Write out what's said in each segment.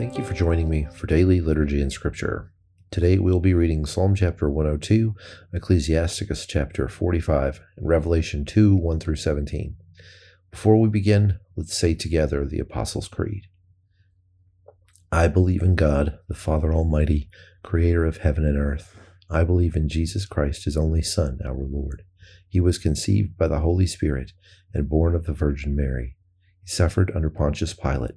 Thank you for joining me for daily liturgy and scripture. Today we'll be reading Psalm chapter 102, Ecclesiasticus chapter 45, and Revelation 2 1 through 17. Before we begin, let's say together the Apostles' Creed. I believe in God, the Father Almighty, creator of heaven and earth. I believe in Jesus Christ, his only Son, our Lord. He was conceived by the Holy Spirit and born of the Virgin Mary. He suffered under Pontius Pilate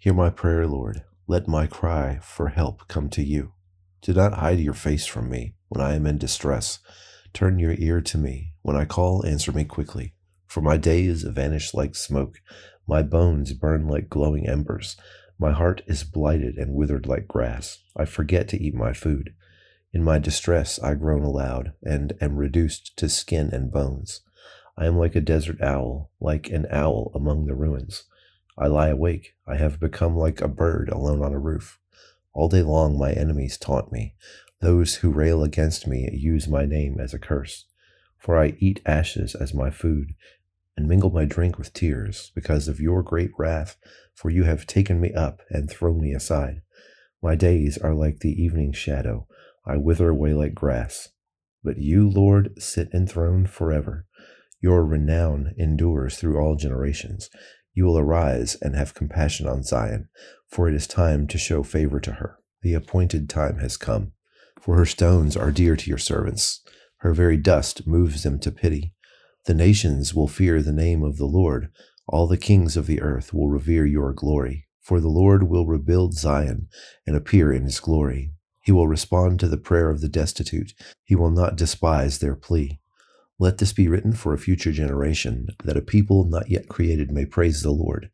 Hear my prayer, Lord. Let my cry for help come to you. Do not hide your face from me when I am in distress. Turn your ear to me. When I call, answer me quickly. For my days vanish like smoke. My bones burn like glowing embers. My heart is blighted and withered like grass. I forget to eat my food. In my distress, I groan aloud and am reduced to skin and bones. I am like a desert owl, like an owl among the ruins. I lie awake. I have become like a bird alone on a roof. All day long my enemies taunt me. Those who rail against me use my name as a curse. For I eat ashes as my food, and mingle my drink with tears, because of your great wrath, for you have taken me up and thrown me aside. My days are like the evening shadow. I wither away like grass. But you, Lord, sit enthroned forever. Your renown endures through all generations. You will arise and have compassion on Zion, for it is time to show favor to her. The appointed time has come, for her stones are dear to your servants. Her very dust moves them to pity. The nations will fear the name of the Lord. All the kings of the earth will revere your glory. For the Lord will rebuild Zion and appear in his glory. He will respond to the prayer of the destitute. He will not despise their plea. Let this be written for a future generation, that a people not yet created may praise the Lord.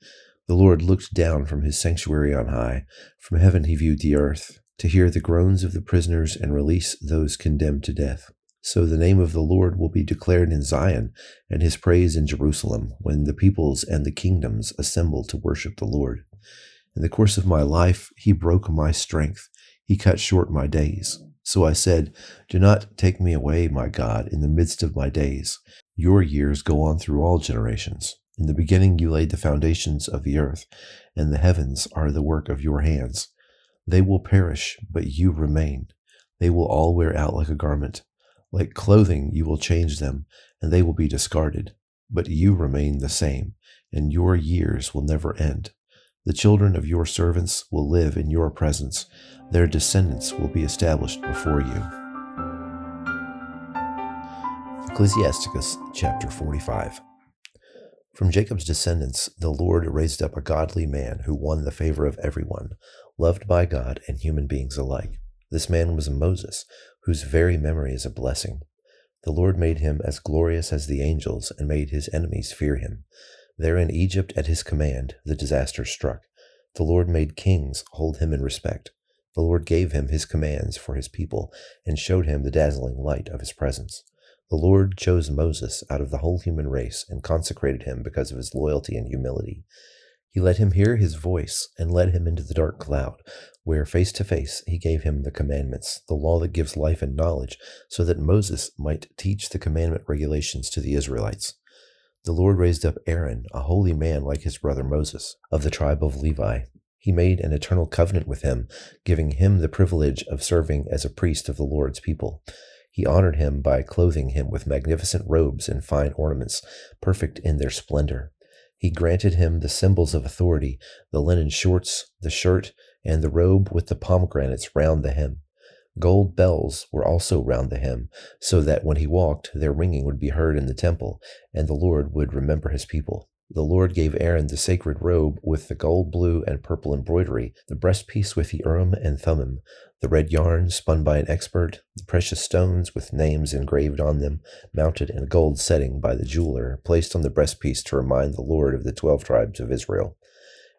The Lord looked down from his sanctuary on high. From heaven he viewed the earth, to hear the groans of the prisoners and release those condemned to death. So the name of the Lord will be declared in Zion, and his praise in Jerusalem, when the peoples and the kingdoms assemble to worship the Lord. In the course of my life, he broke my strength. He cut short my days. So I said, Do not take me away, my God, in the midst of my days. Your years go on through all generations. In the beginning you laid the foundations of the earth, and the heavens are the work of your hands. They will perish, but you remain. They will all wear out like a garment. Like clothing you will change them, and they will be discarded. But you remain the same, and your years will never end. The children of your servants will live in your presence. Their descendants will be established before you. Ecclesiasticus chapter 45. From Jacob's descendants, the Lord raised up a godly man who won the favor of everyone, loved by God and human beings alike. This man was Moses, whose very memory is a blessing. The Lord made him as glorious as the angels and made his enemies fear him. There in Egypt, at his command, the disaster struck. The Lord made kings hold him in respect. The Lord gave him his commands for his people and showed him the dazzling light of his presence. The Lord chose Moses out of the whole human race and consecrated him because of his loyalty and humility. He let him hear his voice and led him into the dark cloud, where face to face he gave him the commandments, the law that gives life and knowledge, so that Moses might teach the commandment regulations to the Israelites the Lord raised up Aaron, a holy man like his brother Moses, of the tribe of Levi. He made an eternal covenant with him, giving him the privilege of serving as a priest of the Lord's people. He honored him by clothing him with magnificent robes and fine ornaments, perfect in their splendor. He granted him the symbols of authority, the linen shorts, the shirt, and the robe with the pomegranates round the hem. Gold bells were also round the hem, so that when he walked, their ringing would be heard in the temple, and the Lord would remember his people. The Lord gave Aaron the sacred robe with the gold, blue, and purple embroidery, the breastpiece with the Urim and Thummim, the red yarn spun by an expert, the precious stones with names engraved on them, mounted in a gold setting by the jeweler, placed on the breastpiece to remind the Lord of the twelve tribes of Israel.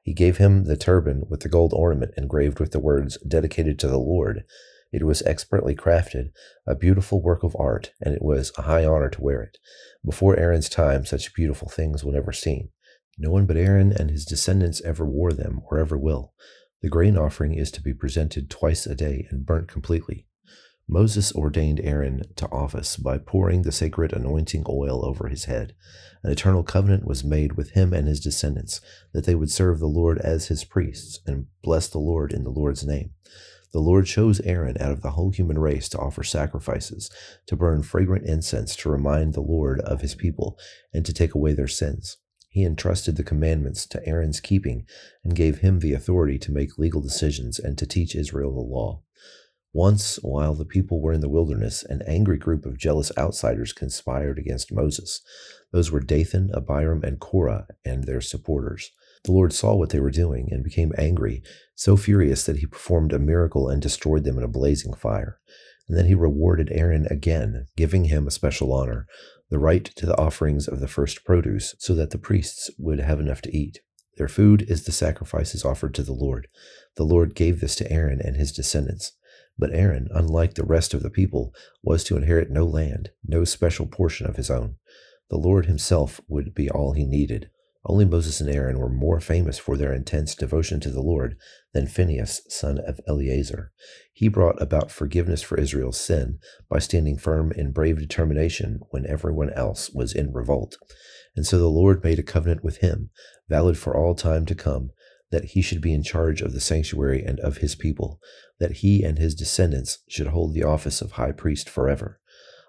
He gave him the turban with the gold ornament engraved with the words, Dedicated to the Lord. It was expertly crafted, a beautiful work of art, and it was a high honor to wear it. Before Aaron's time, such beautiful things were never seen. No one but Aaron and his descendants ever wore them or ever will. The grain offering is to be presented twice a day and burnt completely. Moses ordained Aaron to office by pouring the sacred anointing oil over his head. An eternal covenant was made with him and his descendants that they would serve the Lord as his priests and bless the Lord in the Lord's name. The Lord chose Aaron out of the whole human race to offer sacrifices, to burn fragrant incense to remind the Lord of his people, and to take away their sins. He entrusted the commandments to Aaron's keeping and gave him the authority to make legal decisions and to teach Israel the law. Once, while the people were in the wilderness, an angry group of jealous outsiders conspired against Moses. Those were Dathan, Abiram, and Korah and their supporters. The Lord saw what they were doing and became angry, so furious that he performed a miracle and destroyed them in a blazing fire. And then he rewarded Aaron again, giving him a special honor, the right to the offerings of the first produce, so that the priests would have enough to eat. Their food is the sacrifices offered to the Lord. The Lord gave this to Aaron and his descendants. But Aaron, unlike the rest of the people, was to inherit no land, no special portion of his own. The Lord himself would be all he needed. Only Moses and Aaron were more famous for their intense devotion to the Lord than Phinehas, son of Eleazar. He brought about forgiveness for Israel's sin by standing firm in brave determination when everyone else was in revolt. And so the Lord made a covenant with him, valid for all time to come, that he should be in charge of the sanctuary and of his people, that he and his descendants should hold the office of high priest forever.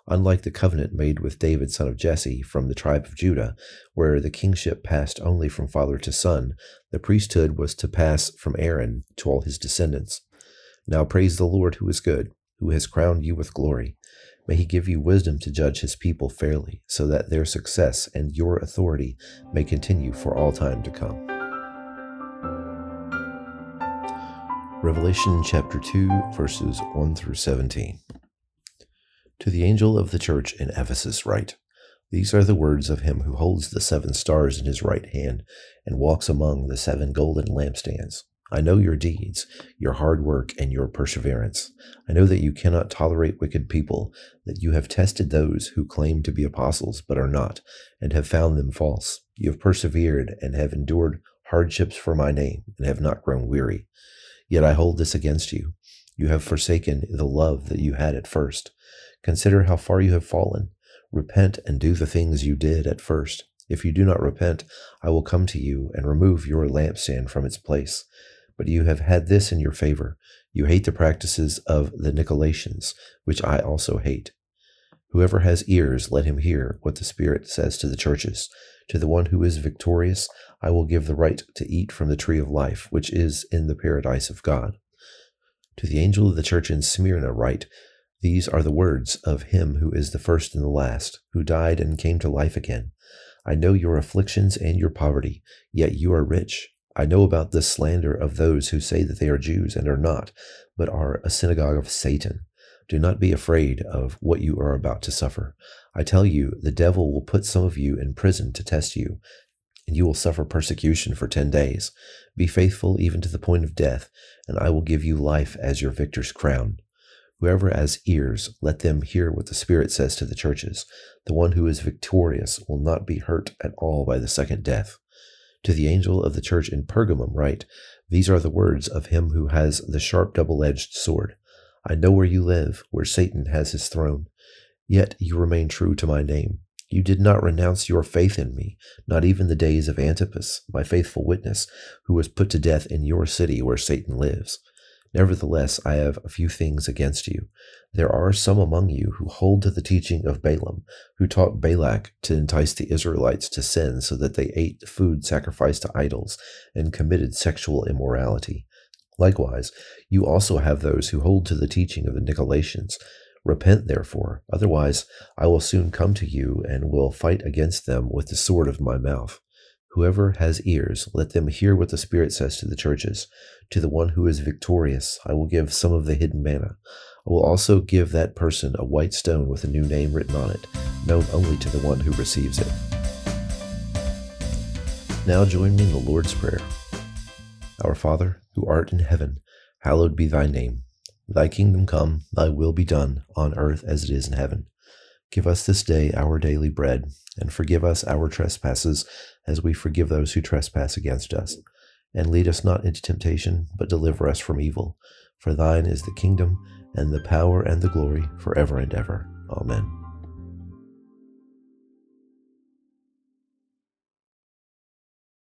Unlike the covenant made with David, son of Jesse, from the tribe of Judah, where the kingship passed only from father to son, the priesthood was to pass from Aaron to all his descendants. Now praise the Lord who is good, who has crowned you with glory. May he give you wisdom to judge his people fairly, so that their success and your authority may continue for all time to come. Revelation chapter 2, verses 1 through 17. To the angel of the church in Ephesus write These are the words of him who holds the seven stars in his right hand and walks among the seven golden lampstands. I know your deeds, your hard work, and your perseverance. I know that you cannot tolerate wicked people, that you have tested those who claim to be apostles but are not, and have found them false. You have persevered and have endured hardships for my name, and have not grown weary. Yet I hold this against you. You have forsaken the love that you had at first. Consider how far you have fallen. Repent and do the things you did at first. If you do not repent, I will come to you and remove your lampstand from its place. But you have had this in your favor. You hate the practices of the Nicolaitans, which I also hate. Whoever has ears, let him hear what the Spirit says to the churches. To the one who is victorious, I will give the right to eat from the tree of life, which is in the paradise of God. To the angel of the church in Smyrna, write These are the words of him who is the first and the last, who died and came to life again. I know your afflictions and your poverty, yet you are rich. I know about the slander of those who say that they are Jews and are not, but are a synagogue of Satan. Do not be afraid of what you are about to suffer. I tell you, the devil will put some of you in prison to test you, and you will suffer persecution for ten days. Be faithful even to the point of death, and I will give you life as your victor's crown. Whoever has ears, let them hear what the Spirit says to the churches. The one who is victorious will not be hurt at all by the second death. To the angel of the church in Pergamum, write These are the words of him who has the sharp double edged sword. I know where you live, where Satan has his throne. Yet you remain true to my name you did not renounce your faith in me, not even the days of Antipas, my faithful witness, who was put to death in your city where Satan lives. Nevertheless, I have a few things against you. There are some among you who hold to the teaching of Balaam, who taught Balak to entice the Israelites to sin so that they ate food sacrificed to idols and committed sexual immorality. Likewise, you also have those who hold to the teaching of the Nicolaitans Repent, therefore, otherwise I will soon come to you and will fight against them with the sword of my mouth. Whoever has ears, let them hear what the Spirit says to the churches. To the one who is victorious, I will give some of the hidden manna. I will also give that person a white stone with a new name written on it, known only to the one who receives it. Now join me in the Lord's Prayer. Our Father, who art in heaven, hallowed be thy name. Thy kingdom come, thy will be done, on earth as it is in heaven. Give us this day our daily bread, and forgive us our trespasses, as we forgive those who trespass against us. And lead us not into temptation, but deliver us from evil. For thine is the kingdom, and the power, and the glory, for ever and ever. Amen.